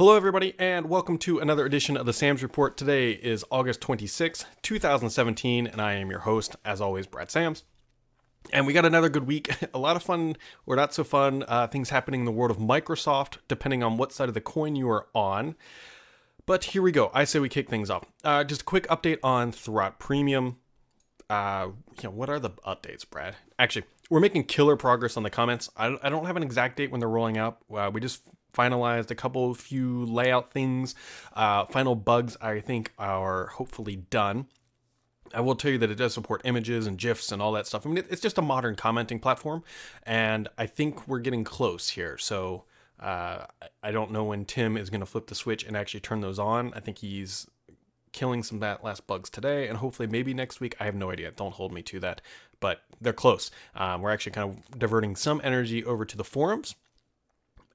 Hello, everybody, and welcome to another edition of the Sams Report. Today is August 26, 2017, and I am your host, as always, Brad Sams. And we got another good week. A lot of fun or not so fun uh, things happening in the world of Microsoft, depending on what side of the coin you are on. But here we go. I say we kick things off. Uh, just a quick update on Thurrott Premium. Uh, you know, what are the updates, Brad? Actually, we're making killer progress on the comments. I, I don't have an exact date when they're rolling out. Uh, we just finalized a couple of few layout things. Uh, final bugs, I think, are hopefully done. I will tell you that it does support images and GIFs and all that stuff. I mean, it's just a modern commenting platform, and I think we're getting close here. So uh, I don't know when Tim is going to flip the switch and actually turn those on. I think he's killing some that last bugs today, and hopefully maybe next week. I have no idea. Don't hold me to that, but they're close. Um, we're actually kind of diverting some energy over to the forums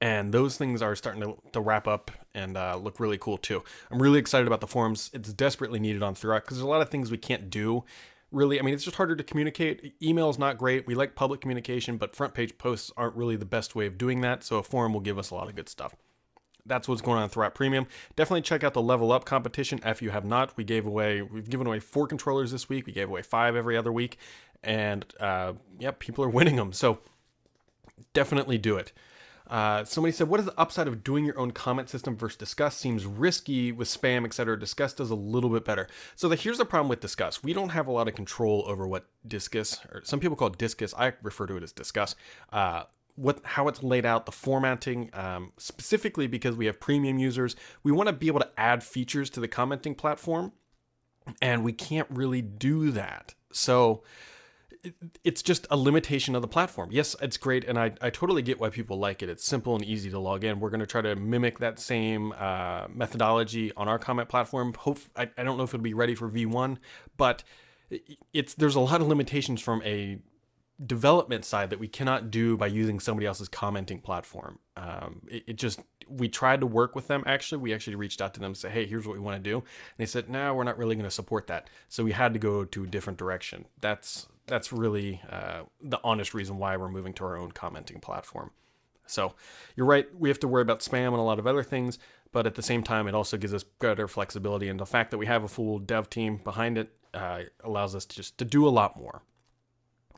and those things are starting to, to wrap up and uh, look really cool too. I'm really excited about the forums. It's desperately needed on Thurrott because there's a lot of things we can't do. Really, I mean, it's just harder to communicate. Email is not great. We like public communication, but front page posts aren't really the best way of doing that. So a forum will give us a lot of good stuff. That's what's going on Thurrott Premium. Definitely check out the Level Up competition if you have not. We gave away, we've given away four controllers this week. We gave away five every other week, and uh, yeah, people are winning them. So definitely do it. Uh, somebody said, "What is the upside of doing your own comment system versus Disqus? Seems risky with spam, etc. Disqus does a little bit better." So the, here's the problem with Disqus: we don't have a lot of control over what Disqus, or some people call it Discus. I refer to it as Disqus. Uh, what how it's laid out, the formatting, um, specifically because we have premium users, we want to be able to add features to the commenting platform, and we can't really do that. So it's just a limitation of the platform. Yes, it's great, and I, I totally get why people like it. It's simple and easy to log in. We're going to try to mimic that same uh, methodology on our comment platform. Hope I, I don't know if it'll be ready for V1, but it's there's a lot of limitations from a development side that we cannot do by using somebody else's commenting platform. Um, it, it, just we tried to work with them. Actually, we actually reached out to them and said, "Hey, here's what we want to do," and they said, "No, we're not really going to support that." So we had to go to a different direction. That's that's really uh, the honest reason why we're moving to our own commenting platform. So you're right, we have to worry about spam and a lot of other things, but at the same time, it also gives us better flexibility. And the fact that we have a full dev team behind it uh, allows us to just to do a lot more.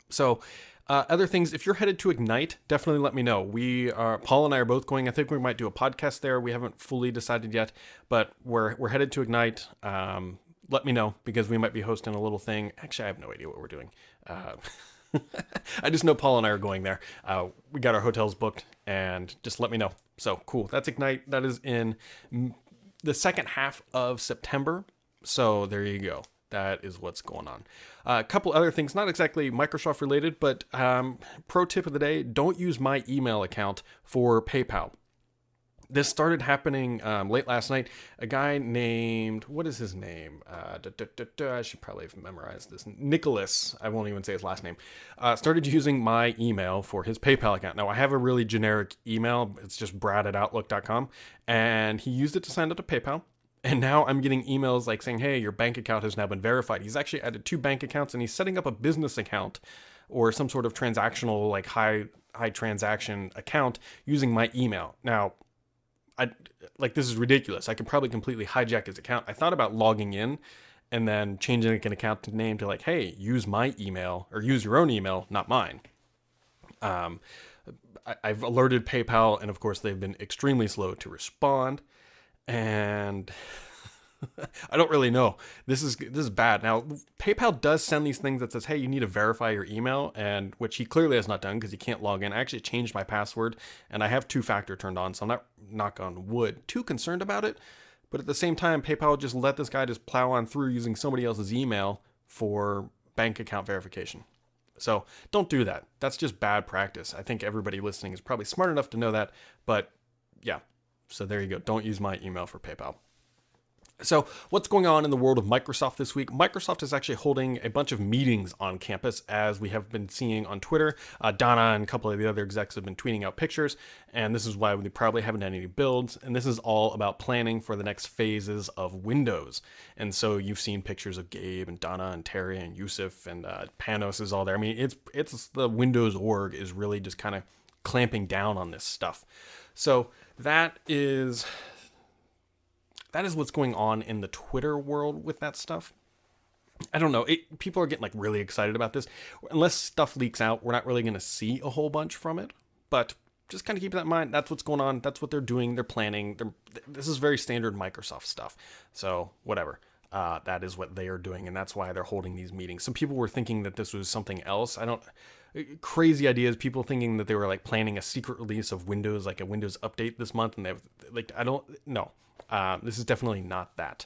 So uh, other things, if you're headed to Ignite, definitely let me know. We are Paul and I are both going. I think we might do a podcast there. We haven't fully decided yet, but we're we're headed to Ignite. Um, let me know because we might be hosting a little thing. Actually, I have no idea what we're doing. Uh, I just know Paul and I are going there. Uh, we got our hotels booked, and just let me know. So cool. That's Ignite. That is in the second half of September. So there you go. That is what's going on. Uh, a couple other things, not exactly Microsoft related, but um, pro tip of the day don't use my email account for PayPal this started happening um, late last night. A guy named what is his name? Uh, da, da, da, I should probably have memorized this. Nicholas. I won't even say his last name. Uh, started using my email for his PayPal account. Now I have a really generic email. It's just brad at outlook.com, and he used it to sign up to PayPal. And now I'm getting emails like saying, "Hey, your bank account has now been verified." He's actually added two bank accounts, and he's setting up a business account or some sort of transactional, like high high transaction account using my email. Now I like this is ridiculous. I could probably completely hijack his account. I thought about logging in and then changing an account name to like, hey, use my email or use your own email, not mine. Um, I, I've alerted PayPal, and of course they've been extremely slow to respond. And I don't really know. This is this is bad. Now, PayPal does send these things that says, "Hey, you need to verify your email," and which he clearly has not done because he can't log in. I actually changed my password, and I have two-factor turned on, so I'm not knock on wood too concerned about it. But at the same time, PayPal just let this guy just plow on through using somebody else's email for bank account verification. So don't do that. That's just bad practice. I think everybody listening is probably smart enough to know that. But yeah, so there you go. Don't use my email for PayPal. So, what's going on in the world of Microsoft this week? Microsoft is actually holding a bunch of meetings on campus, as we have been seeing on Twitter. Uh, Dona and a couple of the other execs have been tweeting out pictures, and this is why we probably haven't had any builds. And this is all about planning for the next phases of Windows. And so, you've seen pictures of Gabe and Dona and Terry and Yusuf and uh, Panos is all there. I mean, it's it's the Windows org is really just kind of clamping down on this stuff. So that is that is what's going on in the Twitter world with that stuff. I don't know. It, people are getting like really excited about this. Unless stuff leaks out, we're not really going to see a whole bunch from it. But just kind of keep that in mind. That's what's going on. That's what they're doing. They're planning. They're, this is very standard Microsoft stuff. So whatever. Uh, that is what they are doing, and that's why they're holding these meetings. Some people were thinking that this was something else. I don't. Crazy ideas. People thinking that they were like planning a secret release of Windows, like a Windows update this month, and they have like I don't. No, uh, this is definitely not that.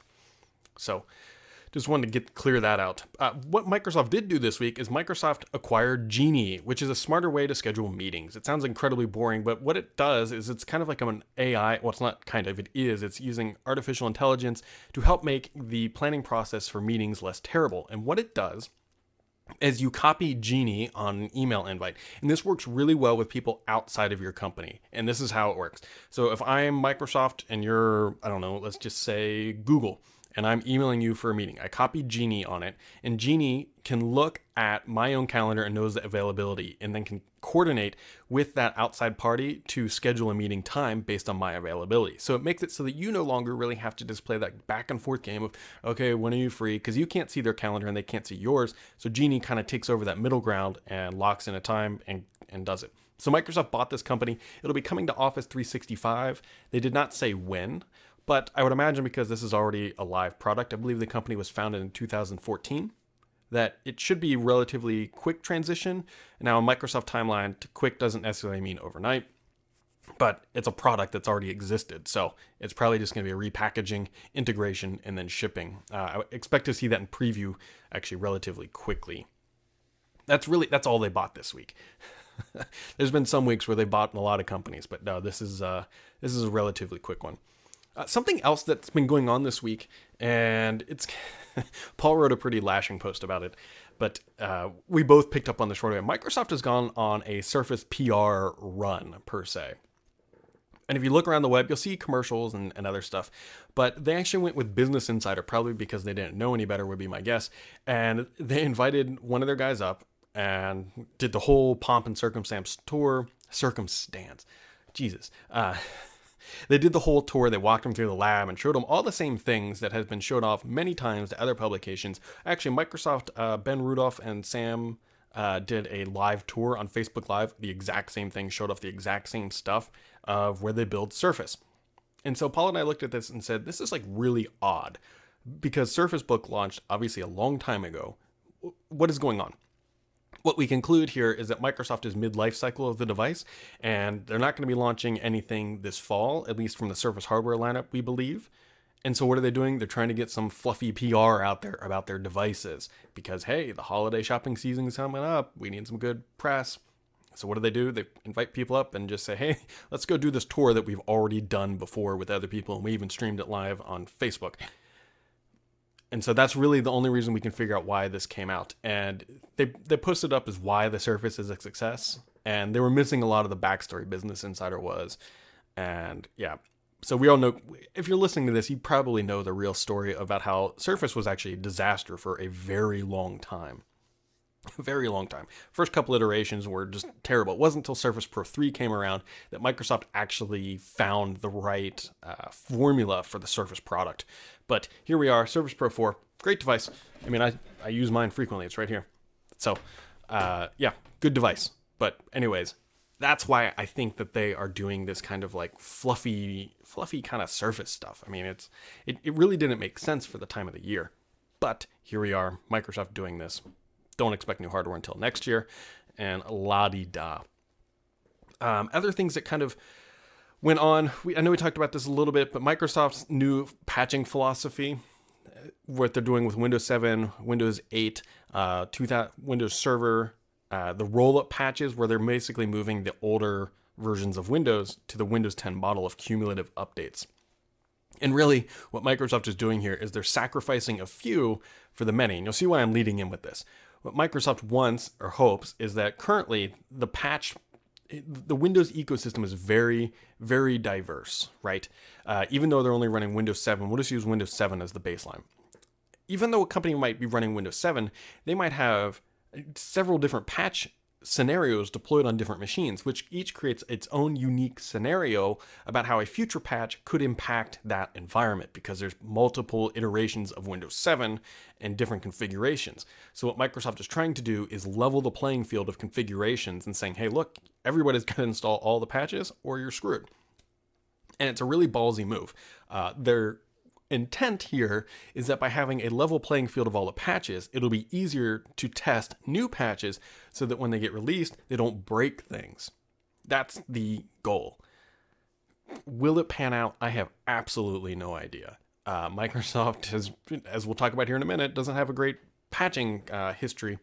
So just wanted to get clear that out. Uh, what Microsoft did do this week is Microsoft acquired Genee, which is a smarter way to schedule meetings. It sounds incredibly boring, but what it does is it's kind of like an AI. Well, it's not kind of, it is. It's using artificial intelligence to help make the planning process for meetings less terrible. And what it does is you copy Genee on an email invite. And this works really well with people outside of your company. And this is how it works. So if I'm Microsoft and you're, I don't know, let's just say Google and I'm emailing you for a meeting. I copy Genee on it, and Genee can look at my own calendar and knows the availability, and then can coordinate with that outside party to schedule a meeting time based on my availability. So it makes it so that you no longer really have to display that back and forth game of, okay, when are you free? Because you can't see their calendar and they can't see yours. So Genee kind of takes over that middle ground and locks in a time and, and does it. So Microsoft bought this company. It'll be coming to Office 365. They did not say when, but I would imagine because this is already a live product, I believe the company was founded in 2014, that it should be relatively quick transition. Now, a Microsoft timeline to quick doesn't necessarily mean overnight, but it's a product that's already existed. So it's probably just going to be a repackaging, integration, and then shipping. Uh, I expect to see that in preview actually relatively quickly. That's really that's all they bought this week. There's been some weeks where they bought a lot of companies, but no, this is uh, this is a relatively quick one. Uh, something else that's been going on this week, and it's Paul wrote a pretty lashing post about it, but uh, we both picked up on the short way. Microsoft has gone on a Surface PR run per se. And if you look around the web, you'll see commercials and, and, other stuff. But they actually went with Business Insider, probably because they didn't know any better, would be my guess. And they invited one of their guys up and did the whole pomp and circumstance tour. Circumstance. Jesus. Uh, they did the whole tour. They walked him through the lab and showed him all the same things that has been showed off many times to other publications. Actually, Microsoft, uh, Ben Rudolph and Sam uh, did a live tour on Facebook Live. The exact same thing showed off the exact same stuff of where they build Surface. And so Paul and I looked at this and said, this is like really odd because Surface Book launched obviously a long time ago. What is going on? What we conclude here is that Microsoft is mid-life cycle of the device, and they're not going to be launching anything this fall, at least from the Surface hardware lineup, we believe. And so what are they doing? They're trying to get some fluffy PR out there about their devices because hey, the holiday shopping season is coming up. We need some good press. So what do they do? They invite people up and just say, "Hey, let's go do this tour that we've already done before with other people, and we even streamed it live on Facebook." And so that's really the only reason we can figure out why this came out. And they they posted up as why the Surface is a success, and they were missing a lot of the backstory Business Insider was, and yeah. So we all know if you're listening to this, you probably know the real story about how Surface was actually a disaster for a very long time. Very long time. First couple iterations were just terrible. It wasn't until Surface Pro 3 came around that Microsoft actually found the right uh, formula for the Surface product. But here we are, Surface Pro 4, great device. I mean, I, I use mine frequently. It's right here. So, uh, yeah, good device. But anyways, that's why I think that they are doing this kind of like fluffy, fluffy kind of Surface stuff. I mean, it's it, it really didn't make sense for the time of the year. But here we are, Microsoft doing this. Don't expect new hardware until next year, and la di da. Um, other things that kind of went on. We, I know we talked about this a little bit, but Microsoft's new patching philosophy, uh, what they're doing with Windows 7, Windows 8, uh, 2000, Windows Server, uh, the roll-up patches, where they're basically moving the older versions of Windows to the Windows 10 model of cumulative updates. And really, what Microsoft is doing here is they're sacrificing a few for the many. And you'll see why I'm leading in with this. What Microsoft wants or hopes is that currently the patch the Windows ecosystem is very, very diverse, right? Uh, even though they're only running Windows 7, we'll just use Windows 7 as the baseline. Even though a company might be running Windows 7, they might have several different patch scenarios deployed on different machines, which each creates its own unique scenario about how a future patch could impact that environment because there's multiple iterations of Windows 7 and different configurations. So, what Microsoft is trying to do is level the playing field of configurations and saying, hey, look, everybody's going to install all the patches or you're screwed. And it's a really ballsy move. Uh, they're intent here is that by having a level playing field of all the patches, it'll be easier to test new patches so that when they get released, they don't break things. That's the goal. Will it pan out? I have absolutely no idea. Uh, Microsoft has, as we'll talk about here in a minute, doesn't have a great patching uh, history.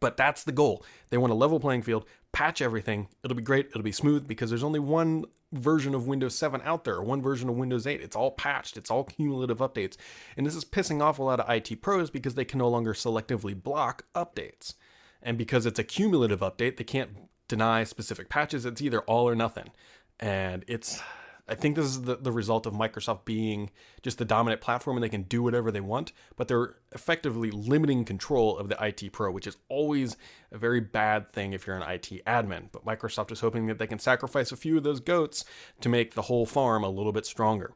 But that's the goal. They want a level playing field, patch everything. It'll be great. It'll be smooth because there's only one version of Windows 7 out there, one version of Windows 8. It's all patched, it's all cumulative updates. And this is pissing off a lot of IT pros because they can no longer selectively block updates. And because it's a cumulative update, they can't deny specific patches. It's either all or nothing. And it's I think this is the, the result of Microsoft being just the dominant platform and they can do whatever they want, but they're effectively limiting control of the IT pro, which is always a very bad thing if you're an IT admin. But Microsoft is hoping that they can sacrifice a few of those goats to make the whole farm a little bit stronger.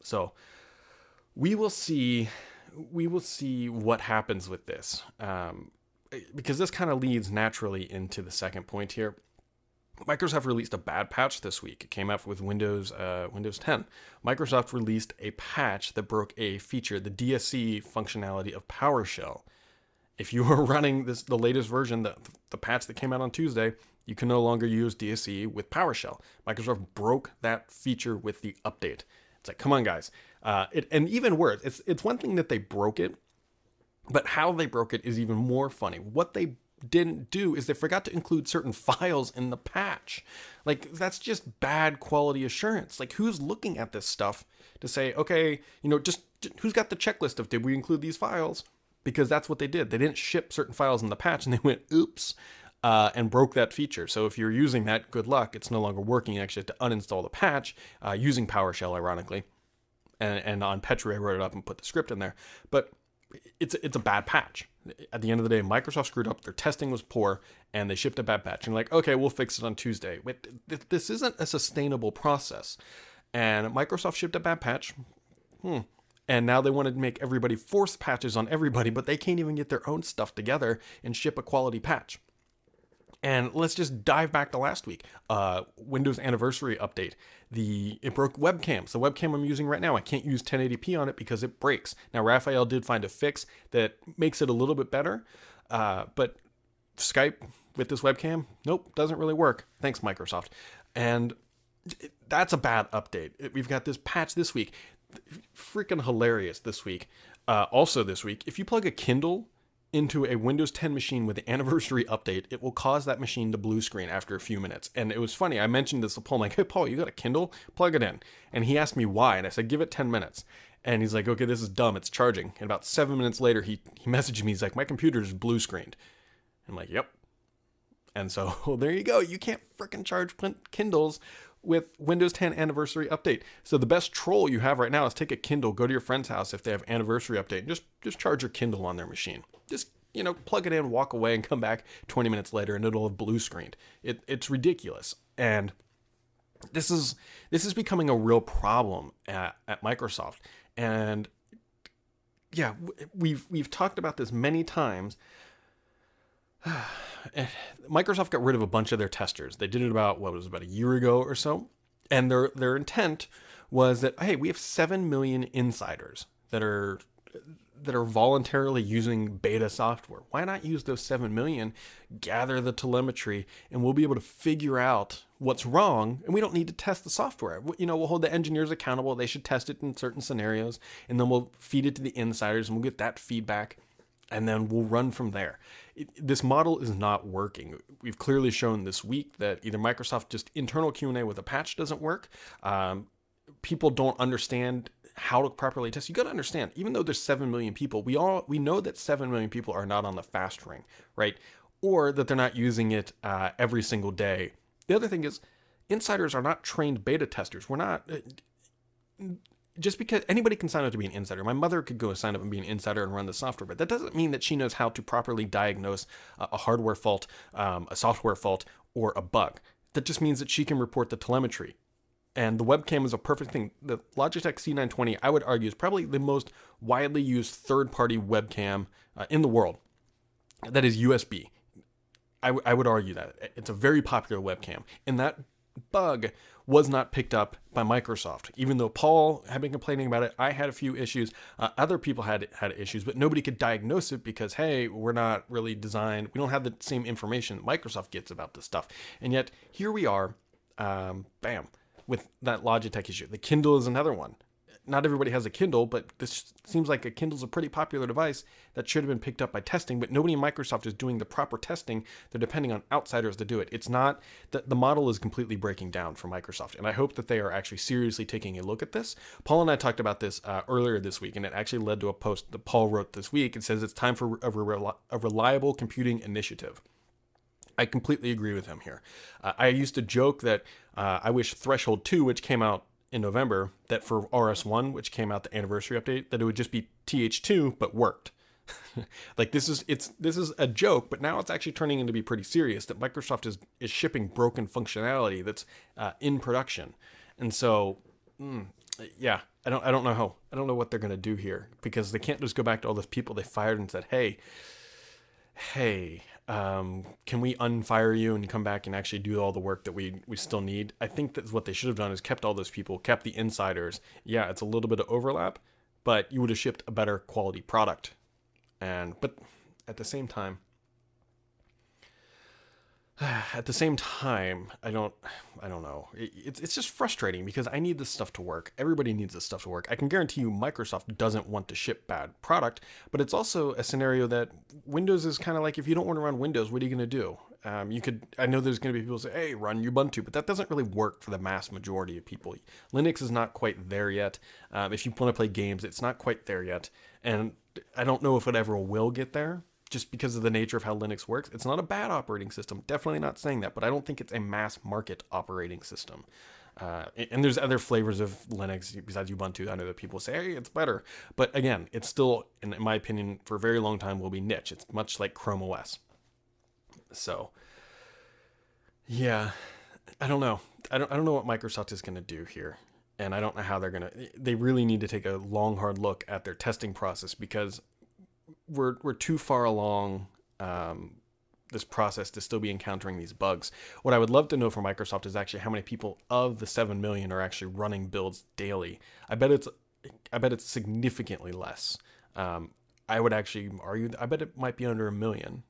So we will see we will see what happens with this. Um, because this kind of leads naturally into the second point here Microsoft released a bad patch this week. It came out with Windows uh, Windows 10. Microsoft released a patch that broke a feature, the DSC functionality of PowerShell. If you are running this the latest version, the, the patch that came out on Tuesday, you can no longer use DSC with PowerShell. Microsoft broke that feature with the update. It's like, come on, guys. Uh, it, and even worse, it's it's one thing that they broke it, but how they broke it is even more funny. What they didn't do is they forgot to include certain files in the patch. Like that's just bad quality assurance. Like who's looking at this stuff to say, okay, you know, just who's got the checklist of did we include these files? Because that's what they did. They didn't ship certain files in the patch and they went, oops, uh, and broke that feature. So if you're using that, good luck. It's no longer working. You actually have to uninstall the patch uh, using PowerShell, ironically. And, and on Petri, I wrote it up and put the script in there. But it's it's a bad patch. At the end of the day, Microsoft screwed up. Their testing was poor, and they shipped a bad patch. And like, okay, we'll fix it on Tuesday. But this isn't a sustainable process. And Microsoft shipped a bad patch. Hmm. And now they want to make everybody force patches on everybody, but they can't even get their own stuff together and ship a quality patch. And let's just dive back to last week. Uh, Windows anniversary update. The it broke webcams. The webcam I'm using right now, I can't use 1080p on it because it breaks. Now Rafael did find a fix that makes it a little bit better, uh, but Skype with this webcam, nope, doesn't really work. Thanks Microsoft. And that's a bad update. We've got this patch this week, freaking hilarious this week. Uh, also this week, if you plug a Kindle into a Windows 10 machine with the anniversary update, it will cause that machine to blue screen after a few minutes. And it was funny. I mentioned this to Paul. I'm like, hey, Paul, you got a Kindle? Plug it in. And he asked me why. And I said, give it 10 minutes. And he's like, okay, this is dumb. It's charging. And about seven minutes later, he, he messaged me. He's like, my computer is blue screened. I'm like, yep. And so well, there you go. You can't freaking charge Kindles with Windows 10 anniversary update. So the best troll you have right now is take a Kindle, go to your friend's house if they have anniversary update, and just just charge your Kindle on their machine. Just you know, plug it in, walk away, and come back 20 minutes later, and it'll have blue screened. It, it's ridiculous, and this is this is becoming a real problem at, at Microsoft. And yeah, we've we've talked about this many times. Microsoft got rid of a bunch of their testers. They did it about what was it, about a year ago or so, and their their intent was that hey, we have seven million insiders that are that are voluntarily using beta software. Why not use those 7 million, gather the telemetry, and we'll be able to figure out what's wrong, and we don't need to test the software. You know, we'll hold the engineers accountable. They should test it in certain scenarios, and then we'll feed it to the insiders, and we'll get that feedback, and then we'll run from there. It, this model is not working. We've clearly shown this week that either Microsoft just internal Q&A with a patch doesn't work, um, people don't understand how to properly test. You got to understand, even though there's 7 million people, we all we know that 7 million people are not on the fast ring, right? Or that they're not using it uh, every single day. The other thing is insiders are not trained beta testers. We're not uh, just because anybody can sign up to be an insider. My mother could go sign up and be an insider and run the software, but that doesn't mean that she knows how to properly diagnose a, hardware fault, um, a software fault, or a bug. That just means that she can report the telemetry. And the webcam is a perfect thing. The Logitech C920, I would argue, is probably the most widely used third party webcam uh, in the world that is USB. I, w- I would argue that it's a very popular webcam. And that bug was not picked up by Microsoft. Even though Paul had been complaining about it, I had a few issues. Uh, other people had had issues, but nobody could diagnose it because hey, we're not really designed. We don't have the same information Microsoft gets about this stuff. And yet here we are, um, bam, with that Logitech issue. The Kindle is another one not everybody has a Kindle, but this seems like a Kindle's a pretty popular device that should have been picked up by testing, but nobody in Microsoft is doing the proper testing. They're depending on outsiders to do it. It's not that the model is completely breaking down for Microsoft, and I hope that they are actually seriously taking a look at this. Paul and I talked about this uh, earlier this week, and it actually led to a post that Paul wrote this week. It says it's time for a, re- a reliable computing initiative. I completely agree with him here. Uh, I used to joke that uh, I wish Threshold 2, which came out in November that for RS1, which came out the anniversary update, that it would just be TH2 but worked. like this is it's this is a joke, but now it's actually turning into be pretty serious that Microsoft is is shipping broken functionality that's uh, in production, and so mm, yeah, I don't I don't know how I don't know what they're gonna do here because they can't just go back to all those people they fired and said, hey, hey, um, can we unfire you and come back and actually do all the work that we we still need? I think that's what they should have done is kept all those people, kept the insiders. Yeah, it's a little bit of overlap, but you would have shipped a better quality product. And but at the same time, at the same time, I don't, I don't know. It, it's it's just frustrating because I need this stuff to work. Everybody needs this stuff to work. I can guarantee you, Microsoft doesn't want to ship bad product, but it's also a scenario that Windows is kind of like if you don't want to run Windows, what are you going to do? Um, you could, I know there's going to be people say, hey, run Ubuntu, but that doesn't really work for the mass majority of people. Linux is not quite there yet. Um, if you want to play games, it's not quite there yet, and I don't know if it ever will get there just because of the nature of how Linux works. It's not a bad operating system. Definitely not saying that, but I don't think it's a mass market operating system. Uh, and there's other flavors of Linux besides Ubuntu. I know that people say, hey, it's better. But again, it's still, in my opinion, for a very long time will be niche. It's much like Chrome OS. So, yeah, I don't know. I don't, I don't know what Microsoft is going to do here. And I don't know how they're going to. They really need to take a long, hard look at their testing process because we're we're too far along um, this process to still be encountering these bugs. What I would love to know from Microsoft is actually how many people of the seven million are actually running builds daily. I bet it's I bet it's significantly less. Um, I would actually argue. I bet it might be under a million.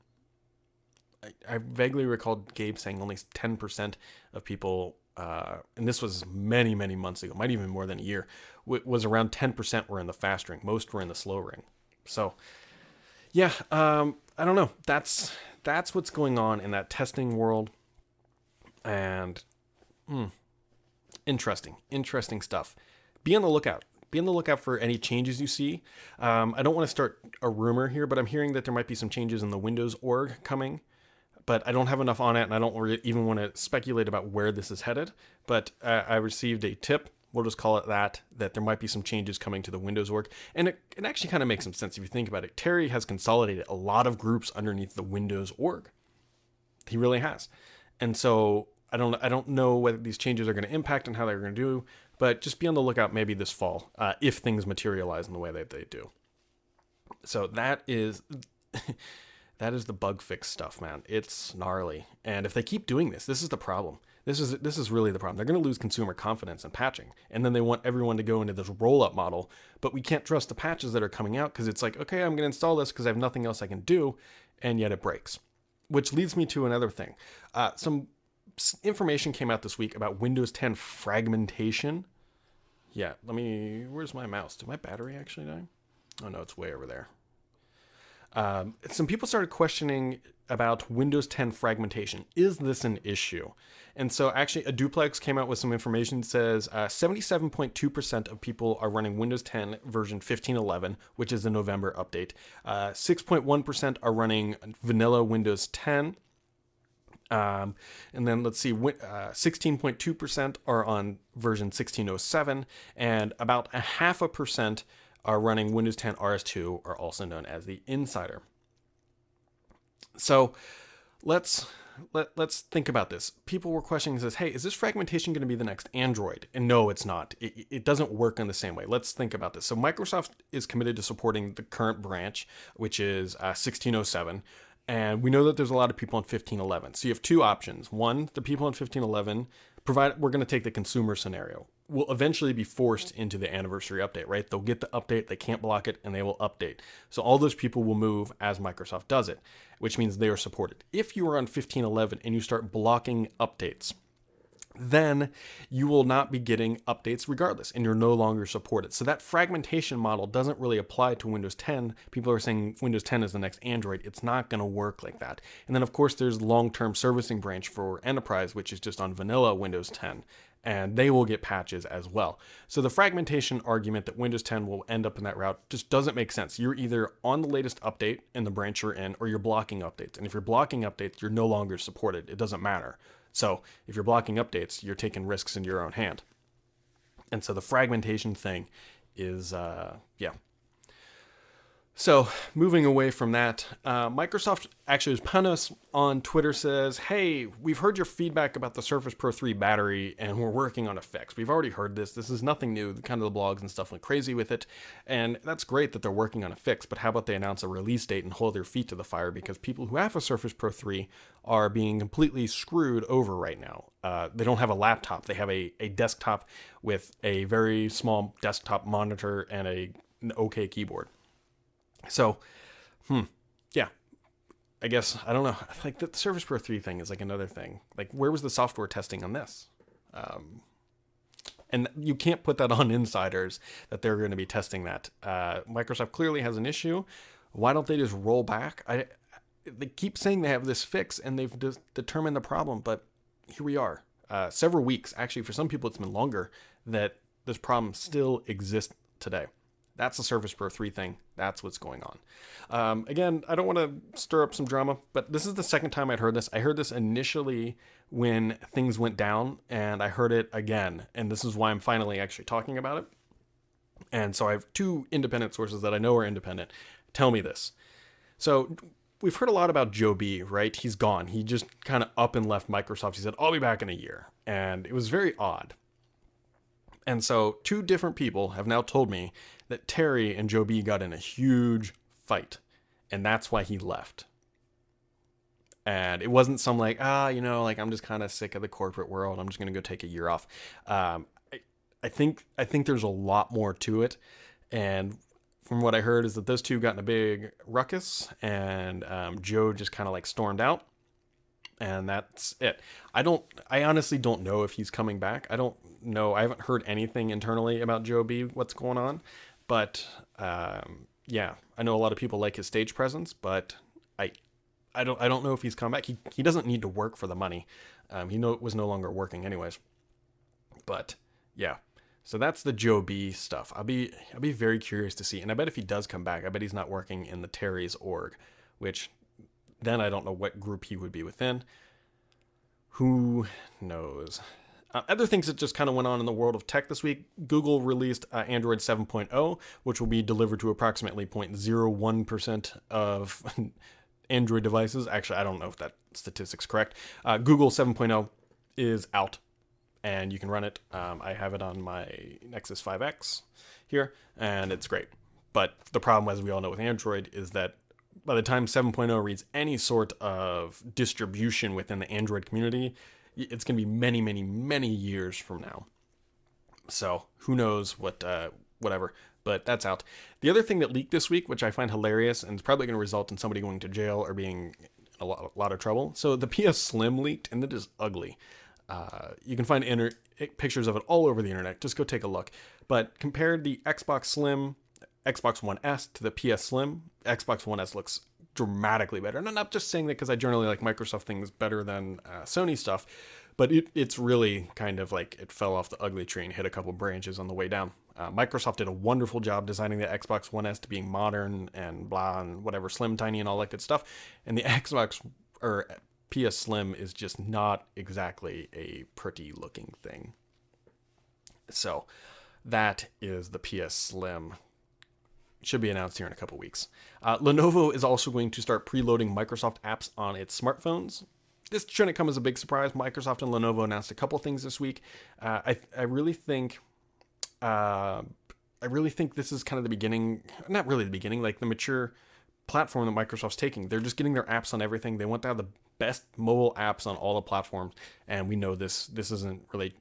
I, I vaguely recall Gabe saying only ten percent of people uh, and this was many, many months ago, might even more than a year, was around 10% were in the fast ring. Most were in the slow ring. So yeah, um, I don't know. That's that's what's going on in that testing world, and hmm, interesting, interesting stuff. Be on the lookout. Be on the lookout for any changes you see. Um, I don't want to start a rumor here, but I'm hearing that there might be some changes in the Windows org coming. But I don't have enough on it, and I don't even want to speculate about where this is headed. But uh, I received a tip we'll just call it that, that there might be some changes coming to the Windows org. And it, it actually kind of makes some sense if you think about it. Terry has consolidated a lot of groups underneath the Windows org. He really has. And so I don't I don't know whether these changes are going to impact and how they're going to do, but just be on the lookout maybe this fall uh, if things materialize in the way that they do. So that is that is the bug fix stuff, man. It's gnarly. And if they keep doing this, this is the problem. This is this is really the problem. They're going to lose consumer confidence in patching, and then they want everyone to go into this roll-up model. But we can't trust the patches that are coming out because it's like, okay, I'm going to install this because I have nothing else I can do, and yet it breaks. Which leads me to another thing. Uh, some information came out this week about Windows 10 fragmentation. Yeah, let me. Where's my mouse? Did my battery actually die? Oh no, it's way over there. Um, some people started questioning about Windows 10 fragmentation. Is this an issue? And so, actually, AdDuplex came out with some information that says uh, 77.2% of people are running Windows 10 version 15.11, which is the November update. Uh, 6.1% are running vanilla Windows 10. Um, and then let's see, uh, 16.2% are on version 1607, and about a half a percent are running Windows 10 RS2, or also known as the Insider. So let's let, let's think about this. People were questioning says, hey, is this fragmentation going to be the next Android? And no, it's not. It, it doesn't work in the same way. Let's think about this. So Microsoft is committed to supporting the current branch, which is uh, 1607. And we know that there's a lot of people in 1511. So you have two options. One, the people in 1511 provide we're going to take the consumer scenario will eventually be forced into the anniversary update right they'll get the update they can't block it and they will update so all those people will move as microsoft does it which means they are supported if you are on 1511 and you start blocking updates then you will not be getting updates regardless and you're no longer supported. So that fragmentation model doesn't really apply to Windows 10. People are saying Windows 10 is the next Android. It's not going to work like that. And then of course there's long-term servicing branch for enterprise which is just on vanilla Windows 10 and they will get patches as well. So the fragmentation argument that Windows 10 will end up in that route just doesn't make sense. You're either on the latest update in the branch you're in or you're blocking updates. And if you're blocking updates, you're no longer supported. It doesn't matter. So if you're blocking updates, you're taking risks in your own hand. And so the fragmentation thing is, uh, yeah, so, moving away from that, uh, Microsoft actually, Panos on Twitter says, Hey, we've heard your feedback about the Surface Pro 3 battery and we're working on a fix. We've already heard this. This is nothing new. Kind of the blogs and stuff went crazy with it. And that's great that they're working on a fix, but how about they announce a release date and hold their feet to the fire because people who have a Surface Pro 3 are being completely screwed over right now. Uh, they don't have a laptop, they have a, a desktop with a very small desktop monitor and a, an OK keyboard. So, hmm, yeah. I guess I don't know. Like the Surface Pro 3 thing is like another thing. Like, where was the software testing on this? Um, and you can't put that on insiders that they're going to be testing that. Uh, Microsoft clearly has an issue. Why don't they just roll back? I they keep saying they have this fix and they've de- determined the problem, but here we are. Uh, several weeks, actually, for some people, it's been longer that this problem still exists today. That's the Surface Pro 3 thing. That's what's going on. Um, again, I don't want to stir up some drama, but this is the second time I'd heard this. I heard this initially when things went down, and I heard it again. And this is why I'm finally actually talking about it. And so I have two independent sources that I know are independent tell me this. So we've heard a lot about Joe B, right? He's gone. He just kind of up and left Microsoft. He said, I'll be back in a year. And it was very odd. And so two different people have now told me that Terry and Joe B got in a huge fight, and that's why he left. And it wasn't some like, ah, you know, like I'm just kind of sick of the corporate world. I'm just gonna go take a year off. Um, I, I think I think there's a lot more to it, and from what I heard is that those two got in a big ruckus, and um, Joe just kind of like stormed out, and that's it. I don't. I honestly don't know if he's coming back. I don't know. I haven't heard anything internally about Joe B. What's going on? But um, yeah, I know a lot of people like his stage presence, but I I don't I don't know if he's come back. He he doesn't need to work for the money. Um, he no, was no longer working anyways. But yeah, so that's the Joe B stuff. I'll be I'll be very curious to see, and I bet if he does come back, I bet he's not working in the Terry's org, which then I don't know what group he would be within. Who knows? Uh, other things that just kind of went on in the world of tech this week Google released uh, Android 7.0, which will be delivered to approximately 0.01% of Android devices. Actually, I don't know if that statistic's correct. Uh, Google 7.0 is out and you can run it. Um, I have it on my Nexus 5X here, and it's great. But the problem, as we all know with Android, is that by the time 7.0 reads any sort of distribution within the Android community, it's going to be many, many, many years from now. So who knows what, uh, whatever. But that's out. The other thing that leaked this week, which I find hilarious and is probably going to result in somebody going to jail or being a lot, a lot of trouble. So the PS Slim leaked, and it is ugly. Uh, you can find inter- pictures of it all over the internet. Just go take a look. But compared the Xbox Slim, Xbox One S to the PS Slim, Xbox One S looks dramatically better. And I'm not just saying that because I generally like Microsoft things better than uh, Sony stuff, but it, it's really kind of like it fell off the ugly tree and hit a couple branches on the way down. Uh, Microsoft did a wonderful job designing the Xbox One S to being modern and blah and whatever, slim, tiny, and all that good stuff. And the Xbox or PS Slim is just not exactly a pretty looking thing. So that is the PS Slim. Should be announced here in a couple weeks. Uh, Lenovo is also going to start preloading Microsoft apps on its smartphones. This shouldn't come as a big surprise. Microsoft and Lenovo announced a couple things this week. Uh, I I really think. Uh, I really think this is kind of the beginning, not really the beginning, like the mature platform that Microsoft's taking. They're just getting their apps on everything. They want to have the best mobile apps on all the platforms, and we know this this isn't really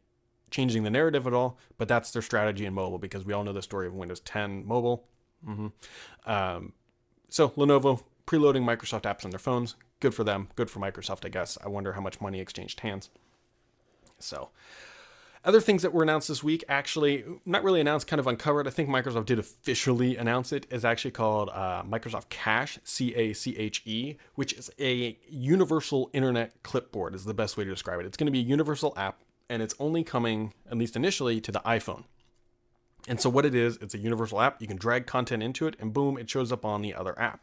changing the narrative at all, but that's their strategy in mobile because we all know the story of Windows 10 mobile. Mm-hmm. Um, so Lenovo preloading Microsoft apps on their phones, good for them, good for Microsoft, I guess. I wonder how much money exchanged hands. So, other things that were announced this week, actually, not really announced, kind of uncovered. I think Microsoft did officially announce it. Is actually called uh, Microsoft Cache, C A C H E, which is a universal internet clipboard. Is the best way to describe it. It's going to be a universal app and it's only coming, at least initially, to the iPhone. And so what it is, it's a universal app. You can drag content into it, and boom, it shows up on the other app,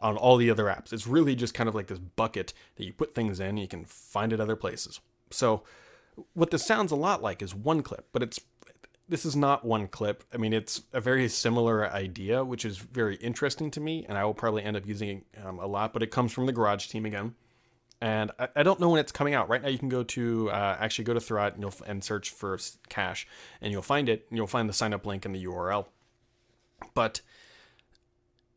on all the other apps. It's really just kind of like this bucket that you put things in, you can find it other places. So what this sounds a lot like is OneClip, but it's this is not OneClip. I mean, it's a very similar idea, which is very interesting to me, and I will probably end up using it um, a lot. But it comes from the Garage team again and I, I, don't know when it's coming out. Right now, you can go to uh, actually go to Thurrott and, you'll, and search for Cache, and you'll find it. And you'll find the sign up link in the URL. But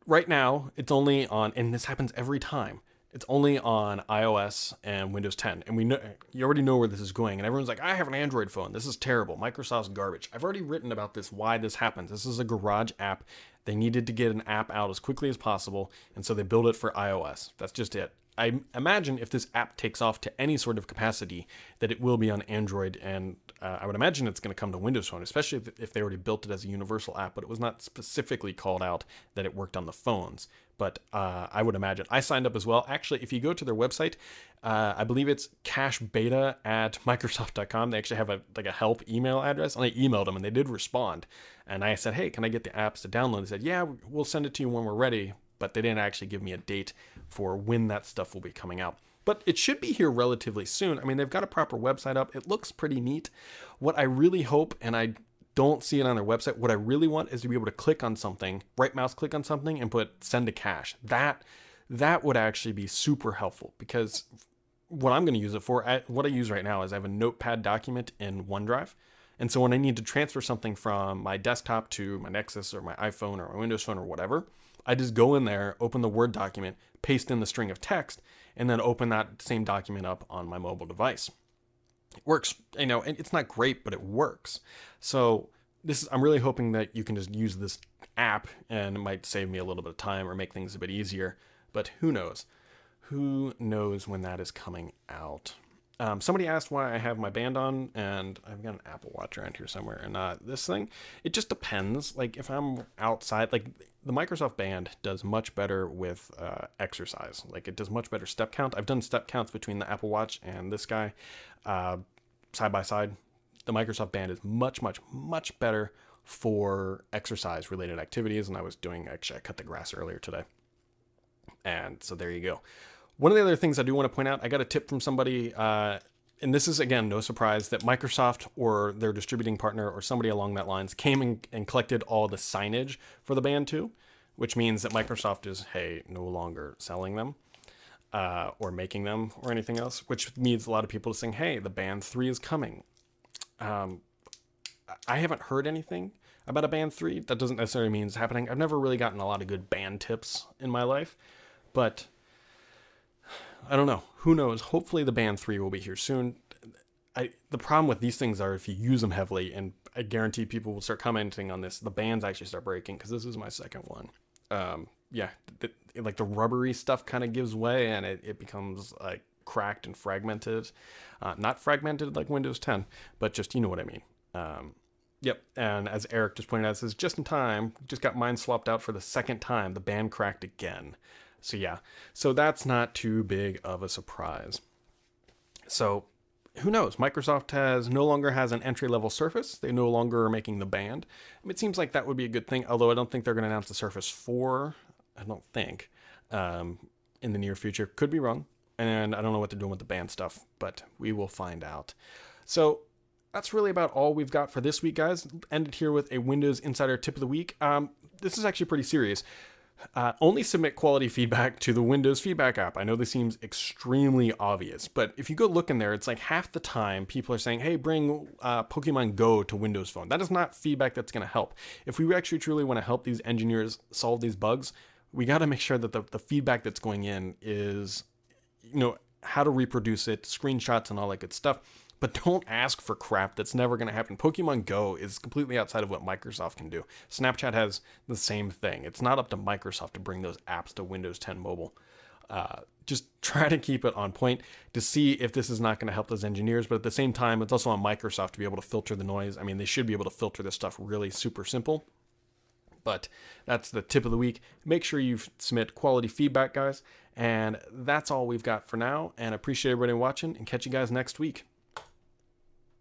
right now, it's only on, and this happens every time. It's only on iOS and Windows 10, and we know you already know where this is going. And everyone's like, "I have an Android phone. This is terrible. Microsoft's garbage." I've already written about this. Why this happens? This is a garage app. They needed to get an app out as quickly as possible, and so they built it for iOS. That's just it. I imagine if this app takes off to any sort of capacity, that it will be on Android, and uh, I would imagine it's going to come to Windows Phone, especially if they already built it as a universal app. But it was not specifically called out that it worked on the phones. But uh, I would imagine I signed up as well. Actually, if you go to their website, uh, I believe it's cachebeta at Microsoft.com. They actually have a like a help email address, and I emailed them, and they did respond. And I said, "Hey, can I get the apps to download?" They said, "Yeah, we'll send it to you when we're ready." But they didn't actually give me a date for when that stuff will be coming out. But it should be here relatively soon. I mean, they've got a proper website up. It looks pretty neat. What I really hope, and I don't see it on their website, what I really want is to be able to click on something, right mouse click on something, and put send to cache. That that would actually be super helpful because what I'm going to use it for, what I use right now is I have a notepad document in OneDrive. And so when I need to transfer something from my desktop to my Nexus or my iPhone or my Windows Phone or whatever, I just go in there, open the Word document, paste in the string of text, and then open that same document up on my mobile device. It works, you know, and it's not great, but it works. So this is, I'm really hoping that you can just use this app and it might save me a little bit of time or make things a bit easier. But who knows? Who knows when that is coming out? Um, somebody asked why I have my band on, and I've got an Apple Watch around here somewhere, and uh, this thing, it just depends. Like if I'm outside, like the Microsoft Band does much better with uh, exercise. Like it does much better step count. I've done step counts between the Apple Watch and this guy, uh, side by side. The Microsoft Band is much, much, much better for exercise related activities. And I was doing actually, I cut the grass earlier today, and so there you go. One of the other things I do want to point out, I got a tip from somebody, uh, and this is again no surprise that Microsoft or their distributing partner or somebody along that lines came and, and collected all the signage for the Band 2, which means that Microsoft is hey no longer selling them. Uh, or making them or anything else, which means a lot of people saying, "Hey, the Band Three is coming." Um, I haven't heard anything about a Band Three. That doesn't necessarily mean it's happening. I've never really gotten a lot of good band tips in my life, but I don't know. Who knows? Hopefully, the band three will be here soon. I, the problem with these things are if you use them heavily, and I guarantee people will start commenting on this, the bands actually start breaking because this is my second one. Um, yeah, the, like the rubbery stuff kind of gives way and it, it becomes like cracked and fragmented. Uh, not fragmented like Windows 10, but just you know what I mean. Um, yep, and as Eric just pointed out, says just in time, just got mine swapped out for the second time. The band cracked again. So yeah, so that's not too big of a surprise. So who knows? Microsoft has no longer has an entry level Surface. They no longer are making the band. it seems like that would be a good thing. Although I don't think they're going to announce the Surface Four. I don't think um, in the near future. Could be wrong. and I don't know what they're doing with the band stuff, but we will find out. So that's really about all we've got for this week, guys. Ended here with a Windows Insider tip of the week. Um, this is actually pretty serious. Uh, only submit quality feedback to the Windows Feedback app. I know this seems extremely obvious, but if you go look in there, it's like half the time people are saying, hey, bring uh, Pokemon Go to Windows Phone. That is not feedback that's going to help. If we actually truly want to help these engineers solve these bugs, we got to make sure that the, the feedback that's going in is, you know, how to reproduce it, screenshots, and all that good stuff but don't ask for crap that's never going to happen. Pokemon Go is completely outside of what Microsoft can do. Snapchat has the same thing. It's not up to Microsoft to bring those apps to Windows 10 mobile. Uh, just try to keep it on point to see if this is not going to help those engineers. But at the same time, it's also on Microsoft to be able to filter the noise. I mean, they should be able to filter this stuff really super simple. But that's the tip of the week. Make sure you submit quality feedback, guys. And that's all we've got for now. And appreciate everybody watching and catch you guys next week.